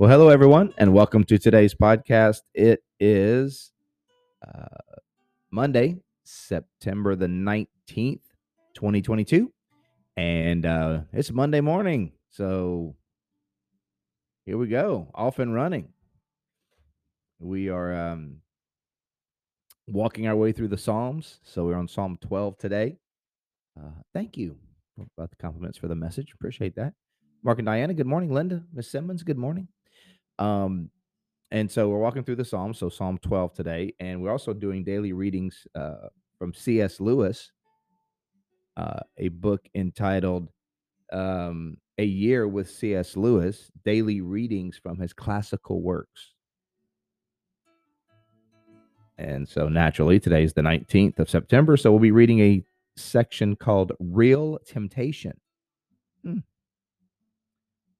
Well, hello, everyone, and welcome to today's podcast. It is uh, Monday, September the 19th, 2022, and uh, it's Monday morning. So here we go, off and running. We are um, walking our way through the Psalms. So we're on Psalm 12 today. Uh, thank you about the compliments for the message. Appreciate that. Mark and Diana, good morning. Linda, Miss Simmons, good morning. Um, and so we're walking through the Psalms, so Psalm 12 today, and we're also doing daily readings uh, from C.S. Lewis, uh, a book entitled um, "A Year with C.S. Lewis: Daily Readings from His Classical Works." And so, naturally, today is the 19th of September, so we'll be reading a section called "Real Temptation." Hmm.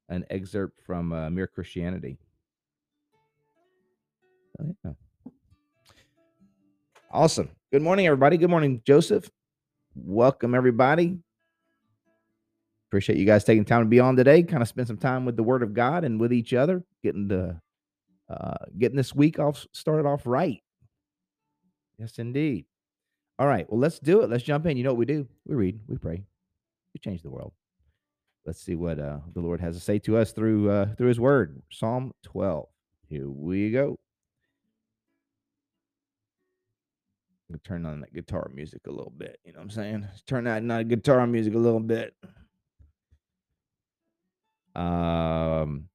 An excerpt from uh, Mere Christianity. Yeah. Awesome. Good morning, everybody. Good morning, Joseph. Welcome, everybody. Appreciate you guys taking time to be on today. Kind of spend some time with the Word of God and with each other, getting the uh, getting this week off started off right. Yes, indeed. All right. Well, let's do it. Let's jump in. You know what we do? We read, we pray, we change the world. Let's see what uh, the Lord has to say to us through uh, through His Word. Psalm twelve. Here we go. Turn on that guitar music a little bit. You know what I'm saying? Turn that not guitar music a little bit. Um,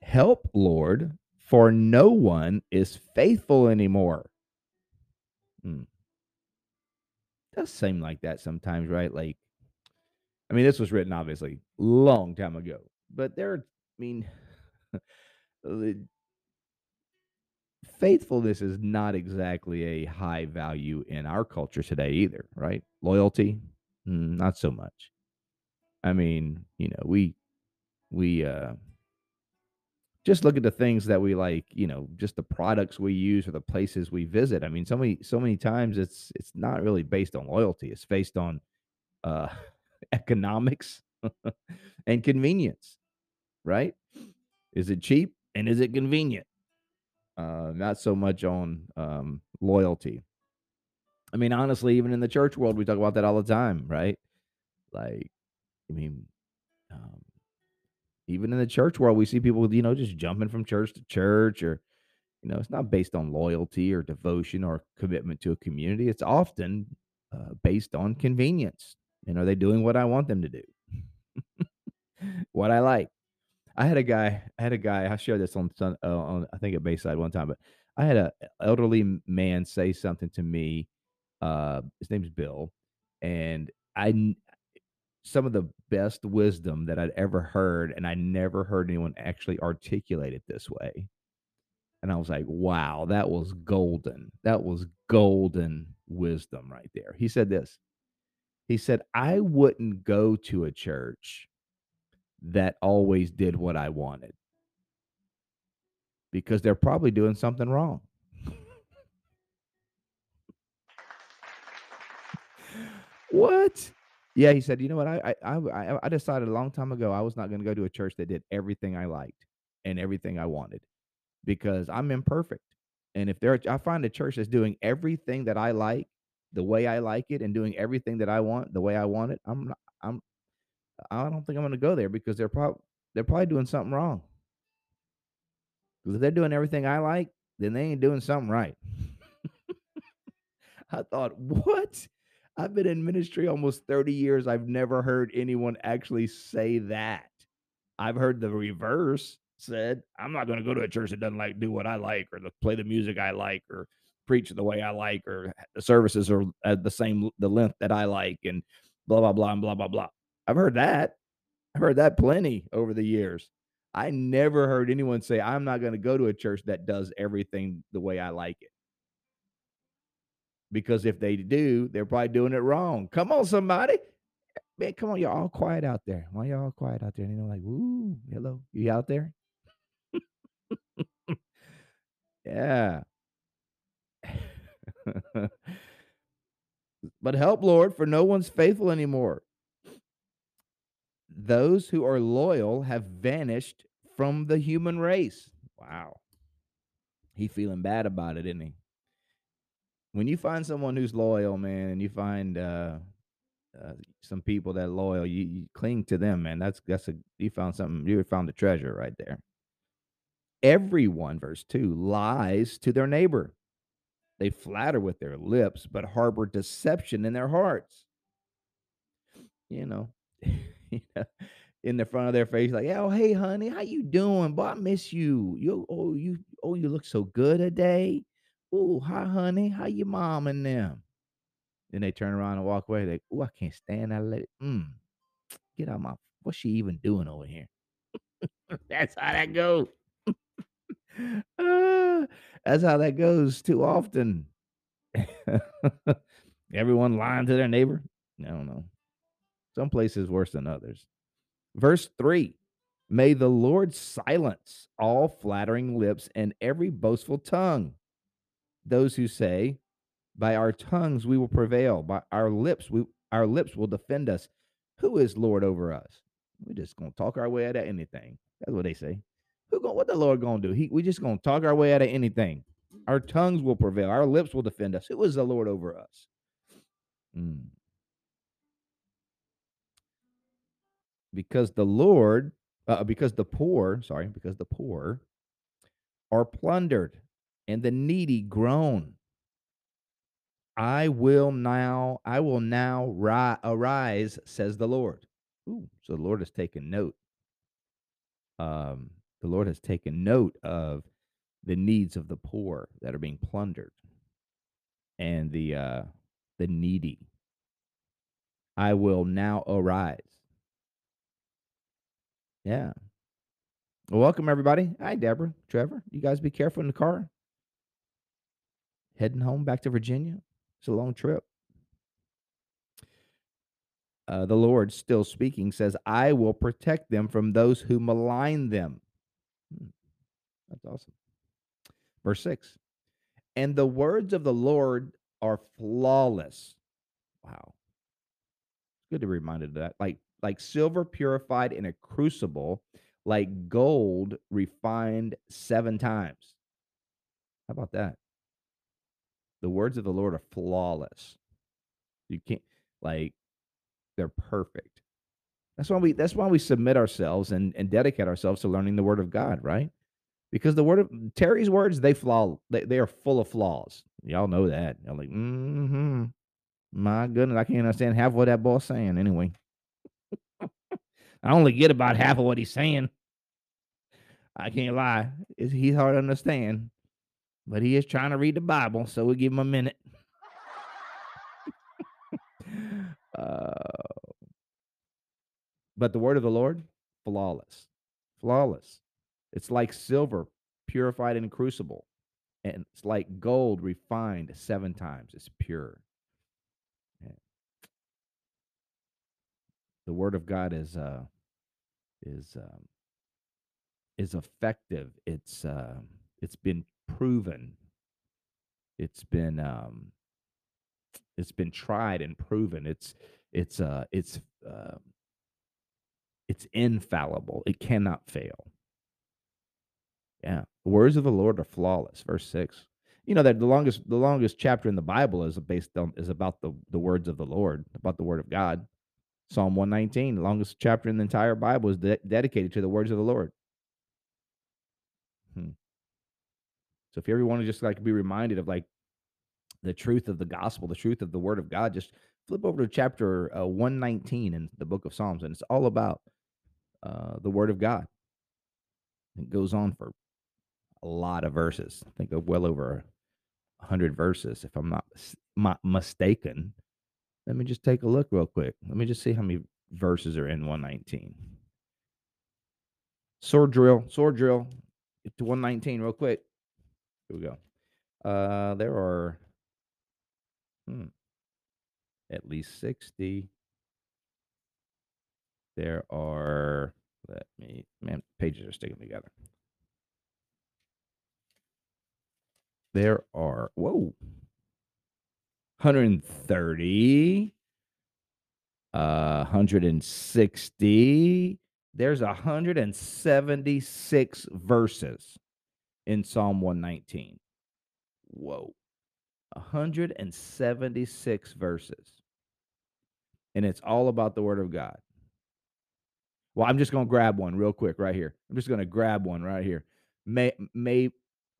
help, Lord, for no one is faithful anymore. Hmm. Does seem like that sometimes, right? Like, I mean, this was written obviously long time ago, but there, I mean, faithfulness is not exactly a high value in our culture today either, right? Loyalty, mm, not so much. I mean, you know, we we uh just look at the things that we like, you know, just the products we use or the places we visit. I mean, so many so many times it's it's not really based on loyalty. It's based on uh economics and convenience, right? Is it cheap and is it convenient? Uh, not so much on um, loyalty. I mean, honestly, even in the church world, we talk about that all the time, right? Like, I mean, um, even in the church world, we see people, you know, just jumping from church to church, or you know, it's not based on loyalty or devotion or commitment to a community. It's often uh, based on convenience. And are they doing what I want them to do? what I like. I had a guy. I had a guy. I shared this on uh, on I think at Bayside one time, but I had a elderly man say something to me. Uh, his name's Bill, and I some of the best wisdom that I'd ever heard, and I never heard anyone actually articulate it this way. And I was like, wow, that was golden. That was golden wisdom right there. He said this. He said, I wouldn't go to a church that always did what I wanted because they're probably doing something wrong. what? Yeah, he said. You know what? I I I decided a long time ago I was not going to go to a church that did everything I liked and everything I wanted because I'm imperfect. And if there, I find a church that's doing everything that I like the way I like it and doing everything that I want the way I want it, I'm I'm I don't think I'm going to go there because they're probably they're probably doing something wrong. Because if they're doing everything I like, then they ain't doing something right. I thought, what? I've been in ministry almost 30 years. I've never heard anyone actually say that. I've heard the reverse said, I'm not going to go to a church that doesn't like do what I like or play the music I like or preach the way I like or the services are at the same the length that I like and blah blah blah and blah blah blah. I've heard that. I've heard that plenty over the years. I never heard anyone say, I'm not going to go to a church that does everything the way I like it. Because if they do, they're probably doing it wrong. Come on, somebody. Man, come on, y'all all quiet out there. Why y'all all quiet out there? And you know, like, woo, hello, you out there? yeah. but help, Lord, for no one's faithful anymore. Those who are loyal have vanished from the human race. Wow. He feeling bad about it, isn't he? When you find someone who's loyal, man, and you find uh, uh, some people that loyal, you, you cling to them, man. That's that's a you found something. You found a treasure right there. Everyone, verse two, lies to their neighbor. They flatter with their lips, but harbor deception in their hearts. You know, in the front of their face, like, "Oh, hey, honey, how you doing? Boy, I miss you. You, oh, you, oh, you look so good today. Oh, hi, honey. How your mom and them?" Then they turn around and walk away. They, oh, I can't stand that lady. Mm, get out my. What's she even doing over here? That's how that goes. uh, that's how that goes too often. Everyone lying to their neighbor. I don't know. Some places worse than others. Verse 3 May the Lord silence all flattering lips and every boastful tongue. Those who say, By our tongues we will prevail, by our lips we our lips will defend us. Who is Lord over us? We're just gonna talk our way out of anything. That's what they say. Who going what the Lord gonna do? He we just gonna talk our way out of anything. Our tongues will prevail, our lips will defend us. Who is the Lord over us? Mm. Because the Lord, uh, because the poor, sorry, because the poor are plundered and the needy groan. I will now, I will now ri- arise, says the Lord. Ooh, so the Lord has taken note. Um, the Lord has taken note of the needs of the poor that are being plundered and the uh, the needy. I will now arise. Yeah. Well, welcome everybody. Hi, Deborah, Trevor. You guys be careful in the car. Heading home back to Virginia. It's a long trip. Uh, the Lord, still speaking, says, I will protect them from those who malign them. Hmm. That's awesome. Verse 6 And the words of the Lord are flawless. Wow. Good to be reminded of that. Like like silver purified in a crucible, like gold refined seven times. How about that? The words of the Lord are flawless. You can't like they're perfect. That's why we that's why we submit ourselves and, and dedicate ourselves to learning the word of God, right? Because the word of Terry's words, they flaw they, they are full of flaws. Y'all know that. Y'all like, mm-hmm. My goodness, I can't understand half what that boy's saying anyway. I only get about half of what he's saying. I can't lie. It's, he's hard to understand, but he is trying to read the Bible, so we'll give him a minute. uh, but the word of the Lord, flawless, flawless. It's like silver purified in a crucible, and it's like gold refined seven times. It's pure. The word of God is uh, is um, is effective. It's uh, it's been proven. It's been um, it's been tried and proven. It's it's uh, it's uh, it's infallible. It cannot fail. Yeah, the words of the Lord are flawless. Verse six. You know that the longest the longest chapter in the Bible is based on is about the the words of the Lord, about the word of God. Psalm 119, the longest chapter in the entire Bible, is de- dedicated to the words of the Lord. Hmm. So if you ever want to just like be reminded of like the truth of the gospel, the truth of the word of God, just flip over to chapter uh, 119 in the book of Psalms, and it's all about uh, the word of God. It goes on for a lot of verses. I think of well over 100 verses, if I'm not mistaken. Let me just take a look real quick. Let me just see how many verses are in 119. Sword drill, sword drill. Get to 119 real quick. Here we go. Uh, there are hmm, at least 60. There are, let me, man, pages are sticking together. There are, whoa, 130, uh, 160. There's 176 verses in Psalm 119. Whoa. 176 verses. And it's all about the word of God. Well, I'm just going to grab one real quick right here. I'm just going to grab one right here. May may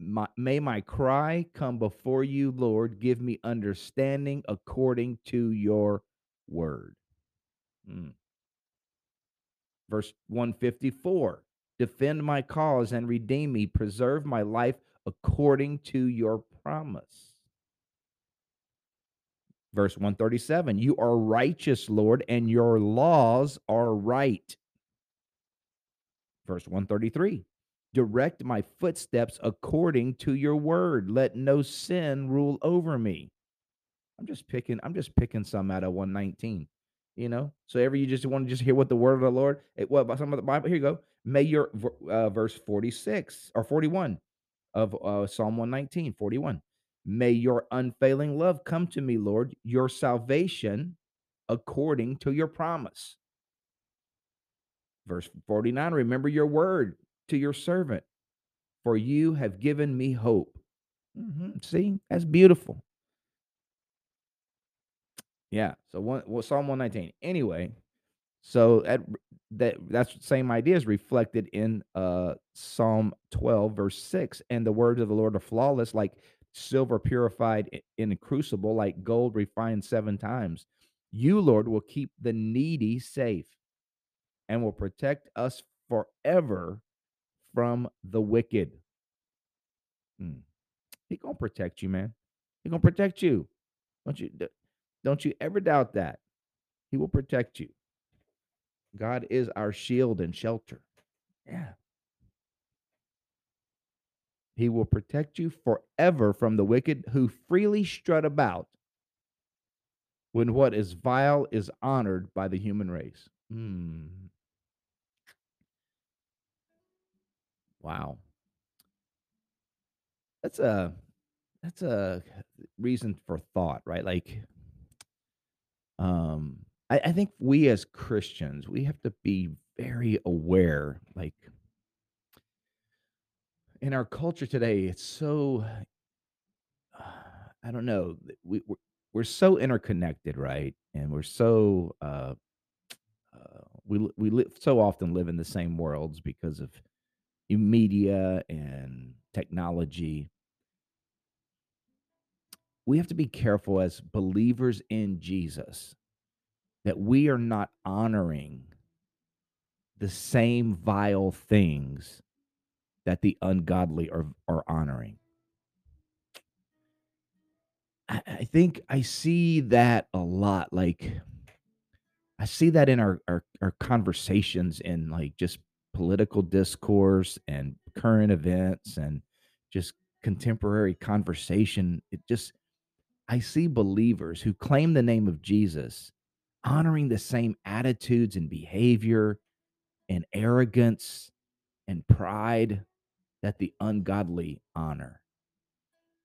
my, may my cry come before you, Lord. Give me understanding according to your word. Mm. Verse 154 Defend my cause and redeem me. Preserve my life according to your promise. Verse 137 You are righteous, Lord, and your laws are right. Verse 133 Direct my footsteps according to your word. Let no sin rule over me. I'm just picking, I'm just picking some out of 119. You know, so ever you just want to just hear what the word of the Lord, it, what about some of the Bible? Here you go. May your uh, verse 46 or 41 of uh, Psalm 119, 41. May your unfailing love come to me, Lord, your salvation according to your promise. Verse 49 Remember your word to your servant, for you have given me hope. Mm-hmm. See, that's beautiful. Yeah. So one well, Psalm 119. Anyway, so that that that's the same idea is reflected in uh Psalm 12, verse 6. And the words of the Lord are flawless, like silver purified in a crucible, like gold refined seven times. You, Lord, will keep the needy safe and will protect us forever from the wicked. Hmm. He gonna protect you, man. He gonna protect you. Don't you don't you ever doubt that. He will protect you. God is our shield and shelter. Yeah. He will protect you forever from the wicked who freely strut about when what is vile is honored by the human race. Hmm. Wow. That's a that's a reason for thought, right? Like um I, I think we as Christians, we have to be very aware, like in our culture today, it's so I don't know, we we're, we're so interconnected, right? And we're so uh, uh we we live so often live in the same worlds because of media and technology. We have to be careful as believers in Jesus that we are not honoring the same vile things that the ungodly are, are honoring. I, think I see that a lot. Like, I see that in our, our, our conversations and like just political discourse and current events and just contemporary conversation. It just, I see believers who claim the name of Jesus honoring the same attitudes and behavior and arrogance and pride that the ungodly honor.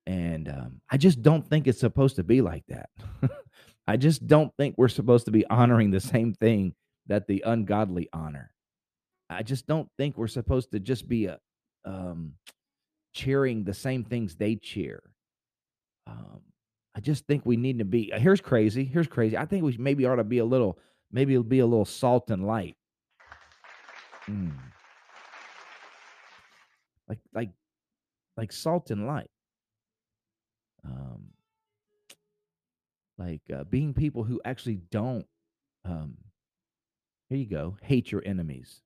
And um, I just don't think it's supposed to be like that. I just don't think we're supposed to be honoring the same thing that the ungodly honor. I just don't think we're supposed to just be a, um, cheering the same things they cheer. Um, I just think we need to be. Uh, here's crazy. Here's crazy. I think we maybe ought to be a little, maybe it'll be a little salt and light. Mm. Like, like, like salt and light. Um, like uh, being people who actually don't. Um, here you go. Hate your enemies.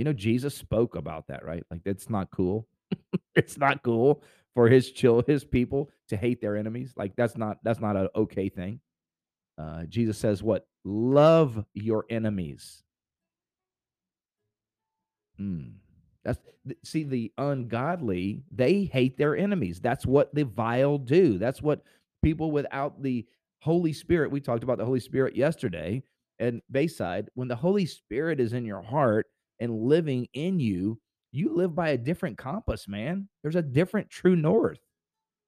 You know, Jesus spoke about that, right? Like that's not cool. it's not cool for his chill his people to hate their enemies. Like that's not that's not an okay thing. Uh, Jesus says, "What love your enemies." Mm. That's see the ungodly, they hate their enemies. That's what the vile do. That's what people without the Holy Spirit, we talked about the Holy Spirit yesterday and Bayside, when the Holy Spirit is in your heart and living in you, you live by a different compass, man. There's a different true north.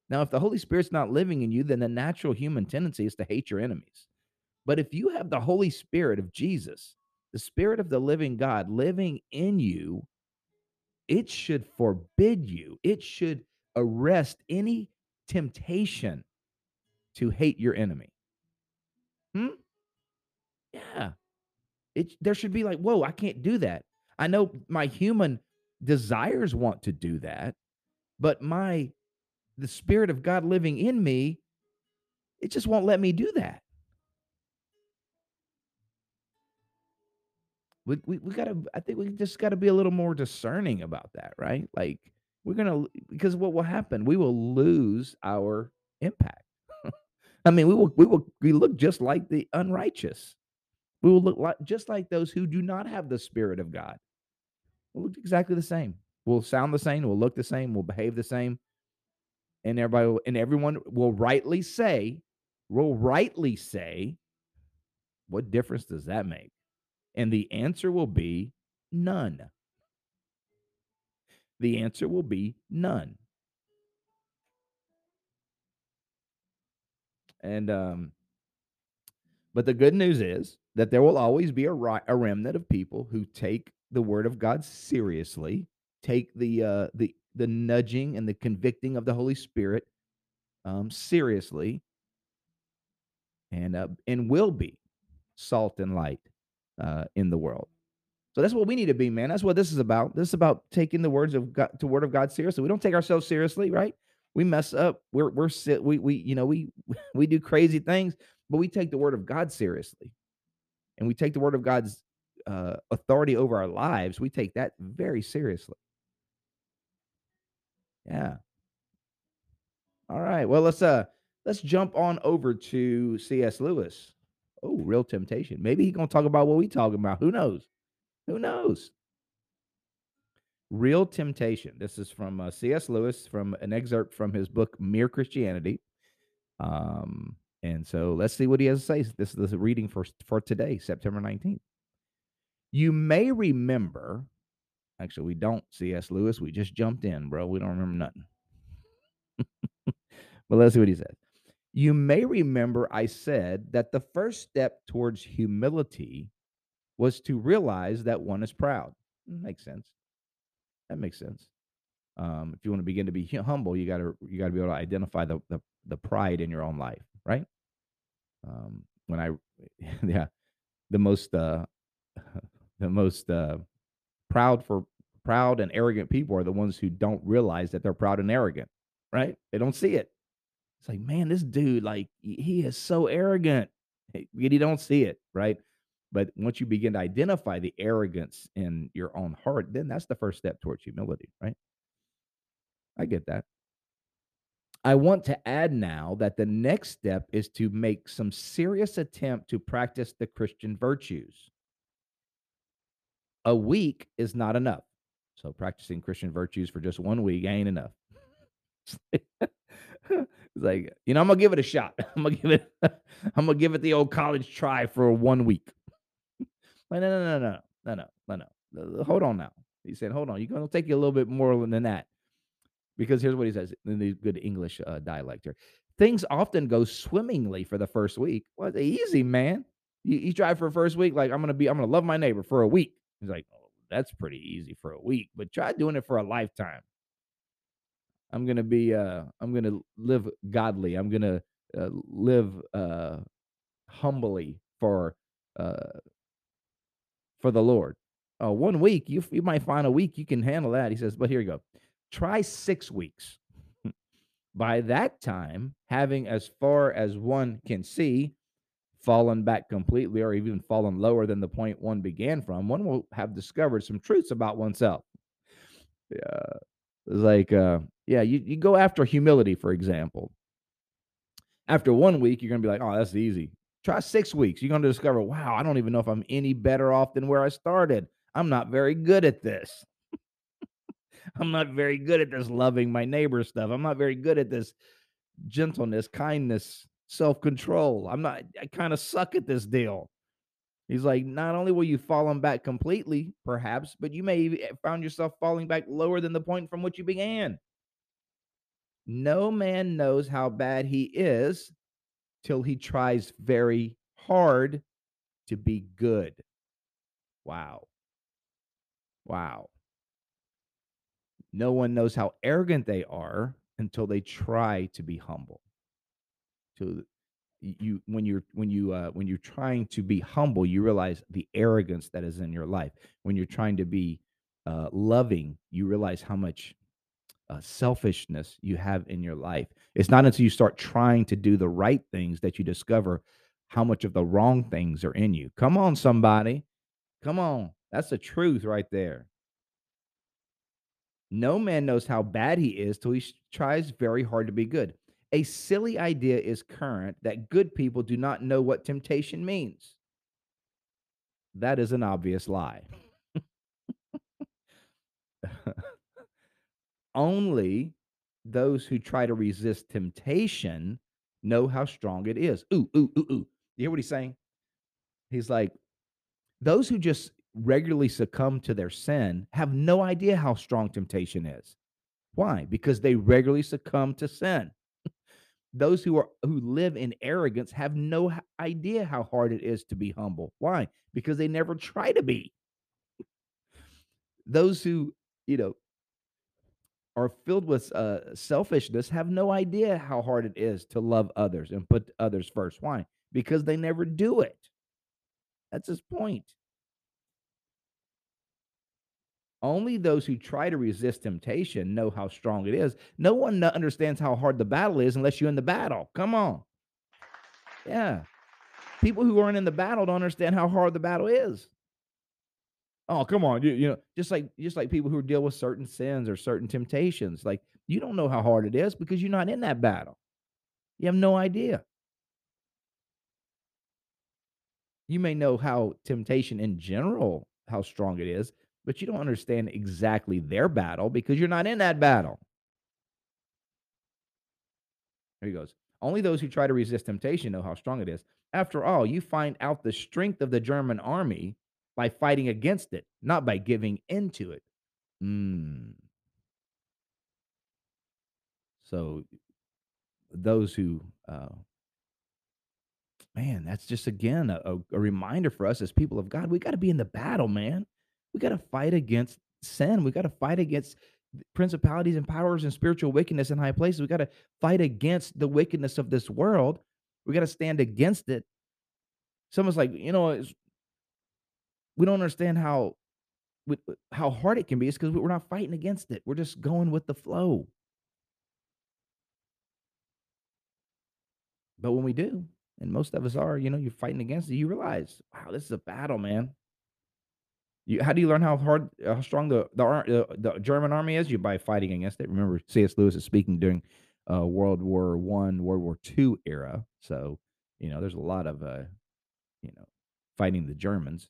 Now, if the Holy Spirit's not living in you, then the natural human tendency is to hate your enemies. But if you have the Holy Spirit of Jesus, the Spirit of the living God living in you, it should forbid you, it should arrest any temptation to hate your enemy. Hmm? Yeah. It there should be like, whoa, I can't do that. I know my human desires want to do that, but my the spirit of God living in me, it just won't let me do that. We we, we gotta I think we just gotta be a little more discerning about that, right? Like we're gonna because what will happen? We will lose our impact. I mean, we will we will we look just like the unrighteous. We will look like just like those who do not have the spirit of God. We'll look exactly the same. We'll sound the same. We'll look the same. We'll behave the same. And everybody will, and everyone will rightly say, will rightly say, what difference does that make? And the answer will be none. The answer will be none. And um, but the good news is that there will always be a, a remnant of people who take the word of God seriously, take the uh, the the nudging and the convicting of the Holy Spirit um, seriously, and uh, and will be salt and light uh, in the world. So that's what we need to be, man. That's what this is about. This is about taking the words of God, the word of God seriously. We don't take ourselves seriously, right? We mess up. We're we're. We we you know we we do crazy things, but we take the word of God seriously, and we take the word of God's uh, authority over our lives. We take that very seriously. Yeah. All right. Well, let's uh let's jump on over to C.S. Lewis. Oh, real temptation. Maybe he's gonna talk about what we talking about. Who knows? Who knows? Real Temptation. This is from uh, C.S. Lewis from an excerpt from his book Mere Christianity. Um, and so let's see what he has to say. This is the reading for for today, September 19th. You may remember, actually, we don't, C.S. Lewis. We just jumped in, bro. We don't remember nothing. but let's see what he says. You may remember I said that the first step towards humility was to realize that one is proud. Makes sense. That makes sense. Um, if you want to begin to be humble, you got to you got to be able to identify the, the the pride in your own life, right? Um, when I, yeah, the most uh, the most uh, proud for proud and arrogant people are the ones who don't realize that they're proud and arrogant, right? They don't see it. It's like, man, this dude, like, he is so arrogant. He don't see it, right? But once you begin to identify the arrogance in your own heart, then that's the first step towards humility, right? I get that. I want to add now that the next step is to make some serious attempt to practice the Christian virtues. A week is not enough. So practicing Christian virtues for just one week ain't enough. it's like, you know, I'm gonna give it a shot. I'm gonna give it I'm gonna give it the old college try for one week. No, no, no, no, no, no, no, no. Hold on now. He said, hold on. You're to take you a little bit more than that. Because here's what he says in the good English uh, dialect here. Things often go swimmingly for the first week. Well, easy, man. You, you try for first week, like I'm gonna be, I'm gonna love my neighbor for a week. He's like, oh, that's pretty easy for a week, but try doing it for a lifetime. I'm gonna be, uh, I'm gonna live godly. I'm gonna uh, live uh, humbly for uh, for the Lord. Uh, one week, you, you might find a week you can handle that. He says, but here you go. Try six weeks. By that time, having as far as one can see, fallen back completely or even fallen lower than the point one began from, one will have discovered some truths about oneself. Yeah. Like, uh, yeah, you, you go after humility, for example. After one week, you're going to be like, oh, that's easy. Try six weeks. You're going to discover, wow, I don't even know if I'm any better off than where I started. I'm not very good at this. I'm not very good at this loving my neighbor stuff. I'm not very good at this gentleness, kindness, self control. I'm not, I kind of suck at this deal. He's like, not only will you fallen back completely, perhaps, but you may eh, found yourself falling back lower than the point from which you began. No man knows how bad he is till he tries very hard to be good. Wow. Wow. No one knows how arrogant they are until they try to be humble. To you when you're when you uh, when you're trying to be humble, you realize the arrogance that is in your life. When you're trying to be uh, loving, you realize how much uh, selfishness you have in your life. It's not until you start trying to do the right things that you discover how much of the wrong things are in you. Come on, somebody. Come on. That's the truth right there. No man knows how bad he is till he tries very hard to be good. A silly idea is current that good people do not know what temptation means. That is an obvious lie. Only those who try to resist temptation know how strong it is. Ooh, ooh, ooh, ooh. You hear what he's saying? He's like, those who just regularly succumb to their sin have no idea how strong temptation is. Why? Because they regularly succumb to sin. Those who are who live in arrogance have no idea how hard it is to be humble. Why? Because they never try to be. Those who, you know, are filled with uh, selfishness have no idea how hard it is to love others and put others first. Why? Because they never do it. That's his point. Only those who try to resist temptation know how strong it is. No one understands how hard the battle is unless you're in the battle. Come on. Yeah. People who aren't in the battle don't understand how hard the battle is. Oh, come on. You, you know, just like just like people who deal with certain sins or certain temptations. Like you don't know how hard it is because you're not in that battle. You have no idea. You may know how temptation in general, how strong it is, but you don't understand exactly their battle because you're not in that battle. Here he goes. Only those who try to resist temptation know how strong it is. After all, you find out the strength of the German army by fighting against it, not by giving into it. Mm. So, those who, uh, man, that's just again a, a reminder for us as people of God. We got to be in the battle, man. We got to fight against sin. We got to fight against principalities and powers and spiritual wickedness in high places. We got to fight against the wickedness of this world. We got to stand against it. Someone's like, you know, we don't understand how how hard it can be. It's because we're not fighting against it. We're just going with the flow. But when we do, and most of us are, you know, you're fighting against it, you realize, wow, this is a battle, man. You, how do you learn how hard, how strong the the, the German army is? You by fighting against it. Remember, C.S. Lewis is speaking during uh, World War One, World War Two era. So you know, there's a lot of uh, you know, fighting the Germans.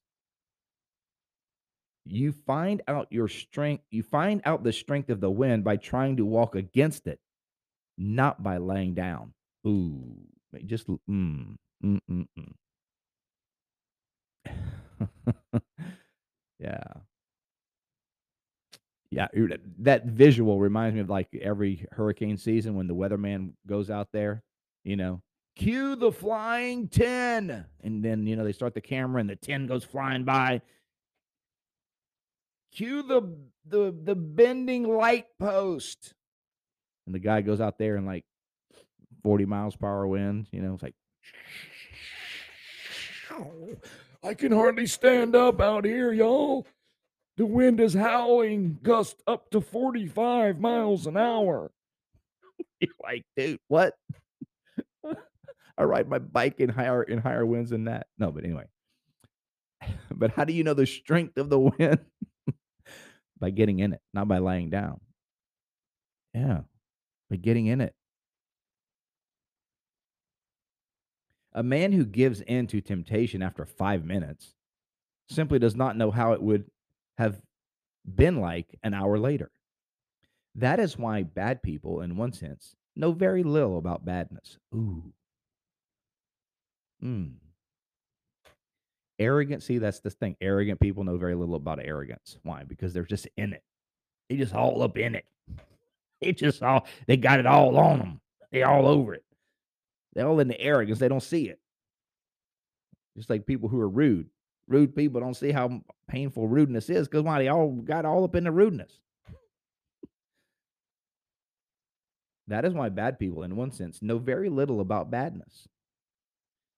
You find out your strength. You find out the strength of the wind by trying to walk against it, not by laying down. Ooh, just mm, mm, mm, mm. Yeah. Yeah, that visual reminds me of like every hurricane season when the weatherman goes out there, you know, cue the flying 10. And then, you know, they start the camera and the 10 goes flying by. Cue the the the bending light post. And the guy goes out there and like 40 miles per hour wind, you know, it's like I can hardly stand up out here, y'all. The wind is howling, gust up to 45 miles an hour. You're like, dude, what? I ride my bike in higher in higher winds than that. No, but anyway. But how do you know the strength of the wind? by getting in it, not by lying down. Yeah, by getting in it. A man who gives in to temptation after five minutes simply does not know how it would have been like an hour later. That is why bad people, in one sense, know very little about badness. Ooh. Mm. Arrogant, see, that's the thing. Arrogant people know very little about arrogance. Why? Because they're just in it. They just all up in it. They just all they got it all on them. They all over it. They're all in the arrogance. They don't see it. Just like people who are rude. Rude people don't see how painful rudeness is because why they all got all up in the rudeness. That is why bad people, in one sense, know very little about badness.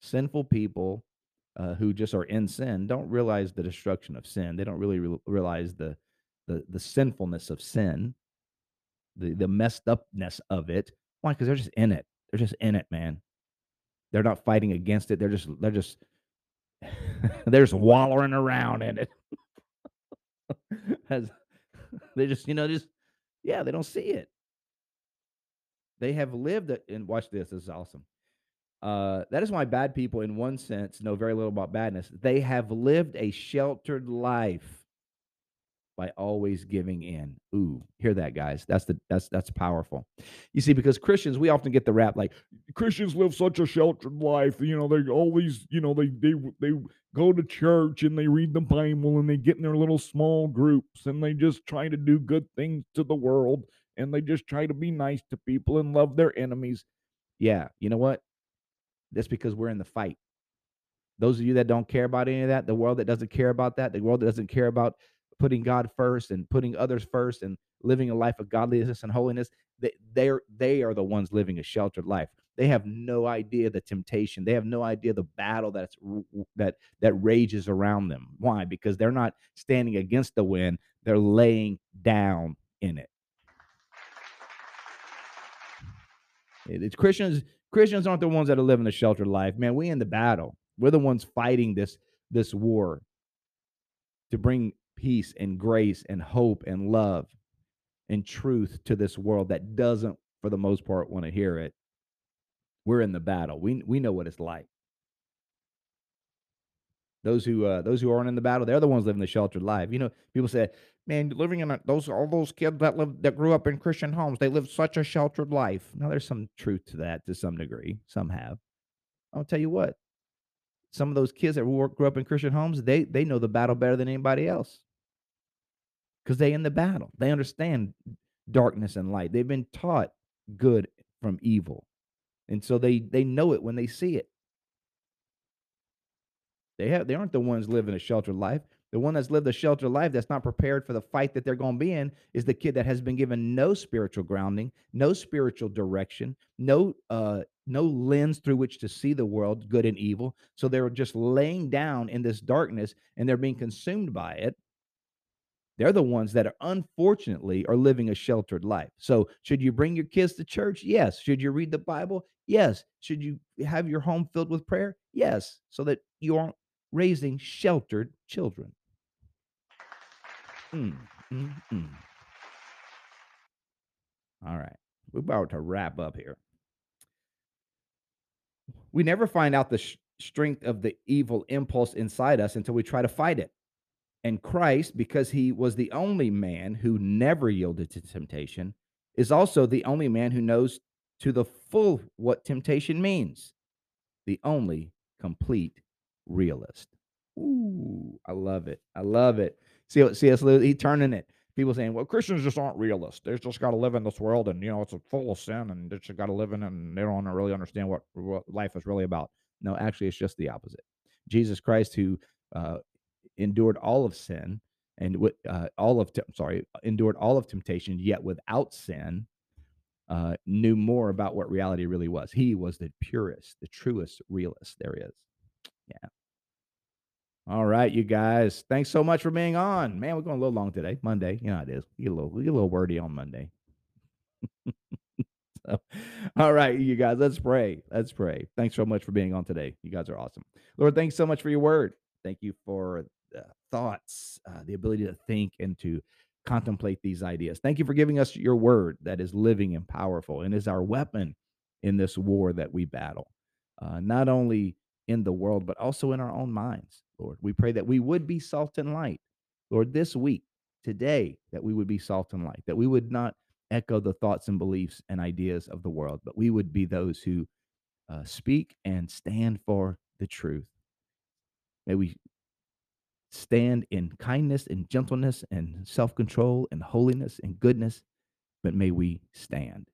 Sinful people uh, who just are in sin don't realize the destruction of sin. They don't really re- realize the, the the sinfulness of sin, the the messed upness of it. Why? Because they're just in it. They're just in it, man. They're not fighting against it. They're just they're just they're just wallowing around in it. As they just you know just yeah they don't see it. They have lived and watch this. This is awesome. Uh, that is why bad people, in one sense, know very little about badness. They have lived a sheltered life by always giving in. Ooh, hear that, guys? That's the that's that's powerful. You see, because Christians, we often get the rap like Christians live such a sheltered life. You know, they always, you know, they they they go to church and they read the Bible and they get in their little small groups and they just try to do good things to the world and they just try to be nice to people and love their enemies. Yeah, you know what? That's because we're in the fight. Those of you that don't care about any of that, the world that doesn't care about that, the world that doesn't care about putting God first and putting others first and living a life of godliness and holiness, they, they're they are the ones living a sheltered life. They have no idea the temptation. They have no idea the battle that's that that rages around them. Why? Because they're not standing against the wind; they're laying down in it. It's Christians. Christians aren't the ones that are living a sheltered life. Man, we in the battle. We're the ones fighting this this war to bring peace and grace and hope and love and truth to this world that doesn't, for the most part, want to hear it. We're in the battle. We we know what it's like. Those who uh, those who aren't in the battle, they're the ones living the sheltered life. You know, people say, "Man, living in a, those all those kids that live that grew up in Christian homes, they live such a sheltered life." Now, there's some truth to that to some degree. Some have. I'll tell you what. Some of those kids that grew up in Christian homes, they they know the battle better than anybody else because they in the battle. They understand darkness and light. They've been taught good from evil, and so they they know it when they see it. They have they aren't the ones living a sheltered life. The one that's lived a sheltered life that's not prepared for the fight that they're going to be in is the kid that has been given no spiritual grounding, no spiritual direction, no uh no lens through which to see the world, good and evil. So they're just laying down in this darkness and they're being consumed by it. They're the ones that are unfortunately are living a sheltered life. So, should you bring your kids to church? Yes. Should you read the Bible? Yes. Should you have your home filled with prayer? Yes. So that you aren't raising sheltered children. Mm, mm, mm. All right. We're about to wrap up here. We never find out the sh- strength of the evil impulse inside us until we try to fight it. And Christ, because he was the only man who never yielded to temptation, is also the only man who knows to the full what temptation means. The only complete realist. Ooh, I love it. I love it. See, C.S. Lewis, turning it. People saying, well, Christians just aren't realists. They just got to live in this world and, you know, it's full of sin and they just got to live in it and they don't really understand what, what life is really about. No, actually, it's just the opposite. Jesus Christ, who uh, endured all of sin and uh, all of, sorry, endured all of temptation, yet without sin, uh, knew more about what reality really was. He was the purest, the truest realist there is. Yeah. All right, you guys. Thanks so much for being on. Man, we're going a little long today. Monday. You know it is. We get a little, we get a little wordy on Monday. so, all right, you guys, let's pray. Let's pray. Thanks so much for being on today. You guys are awesome. Lord, thanks so much for your word. Thank you for thoughts, uh, the ability to think and to contemplate these ideas. Thank you for giving us your word that is living and powerful and is our weapon in this war that we battle. Uh, not only in the world, but also in our own minds, Lord. We pray that we would be salt and light, Lord, this week, today, that we would be salt and light, that we would not echo the thoughts and beliefs and ideas of the world, but we would be those who uh, speak and stand for the truth. May we stand in kindness and gentleness and self control and holiness and goodness, but may we stand.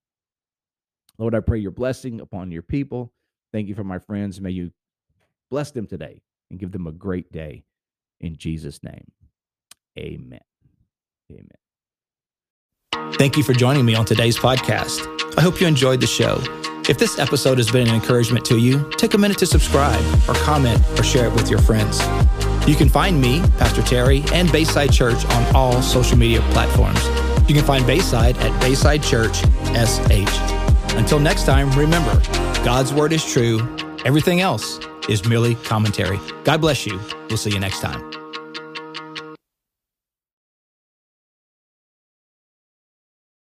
Lord, I pray your blessing upon your people. Thank you for my friends. May you bless them today and give them a great day. In Jesus' name, amen. Amen. Thank you for joining me on today's podcast. I hope you enjoyed the show. If this episode has been an encouragement to you, take a minute to subscribe or comment or share it with your friends. You can find me, Pastor Terry, and Bayside Church on all social media platforms. You can find Bayside at Bayside Church SH. Until next time, remember God's word is true, everything else is merely commentary. God bless you. We'll see you next time.